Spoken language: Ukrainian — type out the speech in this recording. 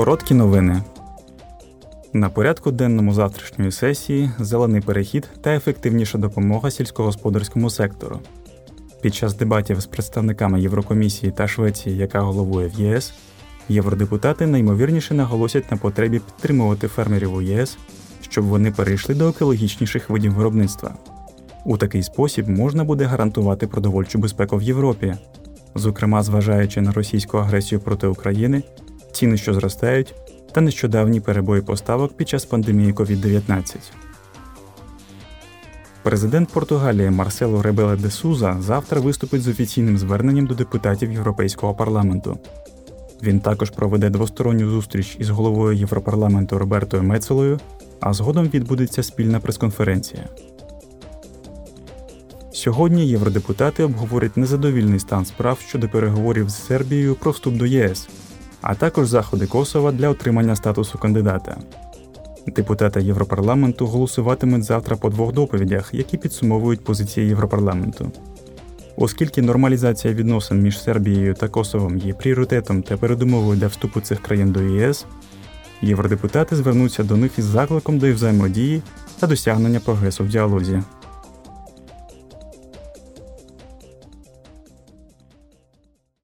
Короткі новини. На порядку денному завтрашньої сесії зелений перехід та ефективніша допомога сільськогосподарському сектору. Під час дебатів з представниками Єврокомісії та Швеції, яка головує в ЄС, євродепутати наймовірніше наголосять на потребі підтримувати фермерів у ЄС, щоб вони перейшли до екологічніших видів виробництва. У такий спосіб можна буде гарантувати продовольчу безпеку в Європі, зокрема зважаючи на російську агресію проти України, ціни, що зростають, та нещодавні перебої поставок під час пандемії COVID-19. Президент Португалії Марсело Ребеле де Суза завтра виступить з офіційним зверненням до депутатів Європейського парламенту. Він також проведе двосторонню зустріч із головою Європарламенту Робертою Мецелою, а згодом відбудеться спільна прес-конференція. Сьогодні євродепутати обговорять незадовільний стан справ щодо переговорів з Сербією про вступ до ЄС, а також заходи Косова для отримання статусу кандидата. Депутати Європарламенту голосуватимуть завтра по двох доповідях, які підсумовують позиції Європарламенту. Оскільки нормалізація відносин між Сербією та Косовом є пріоритетом та передумовою для вступу цих країн до ЄС, євродепутати звернуться до них із закликом до взаємодії та досягнення прогресу в діалозі.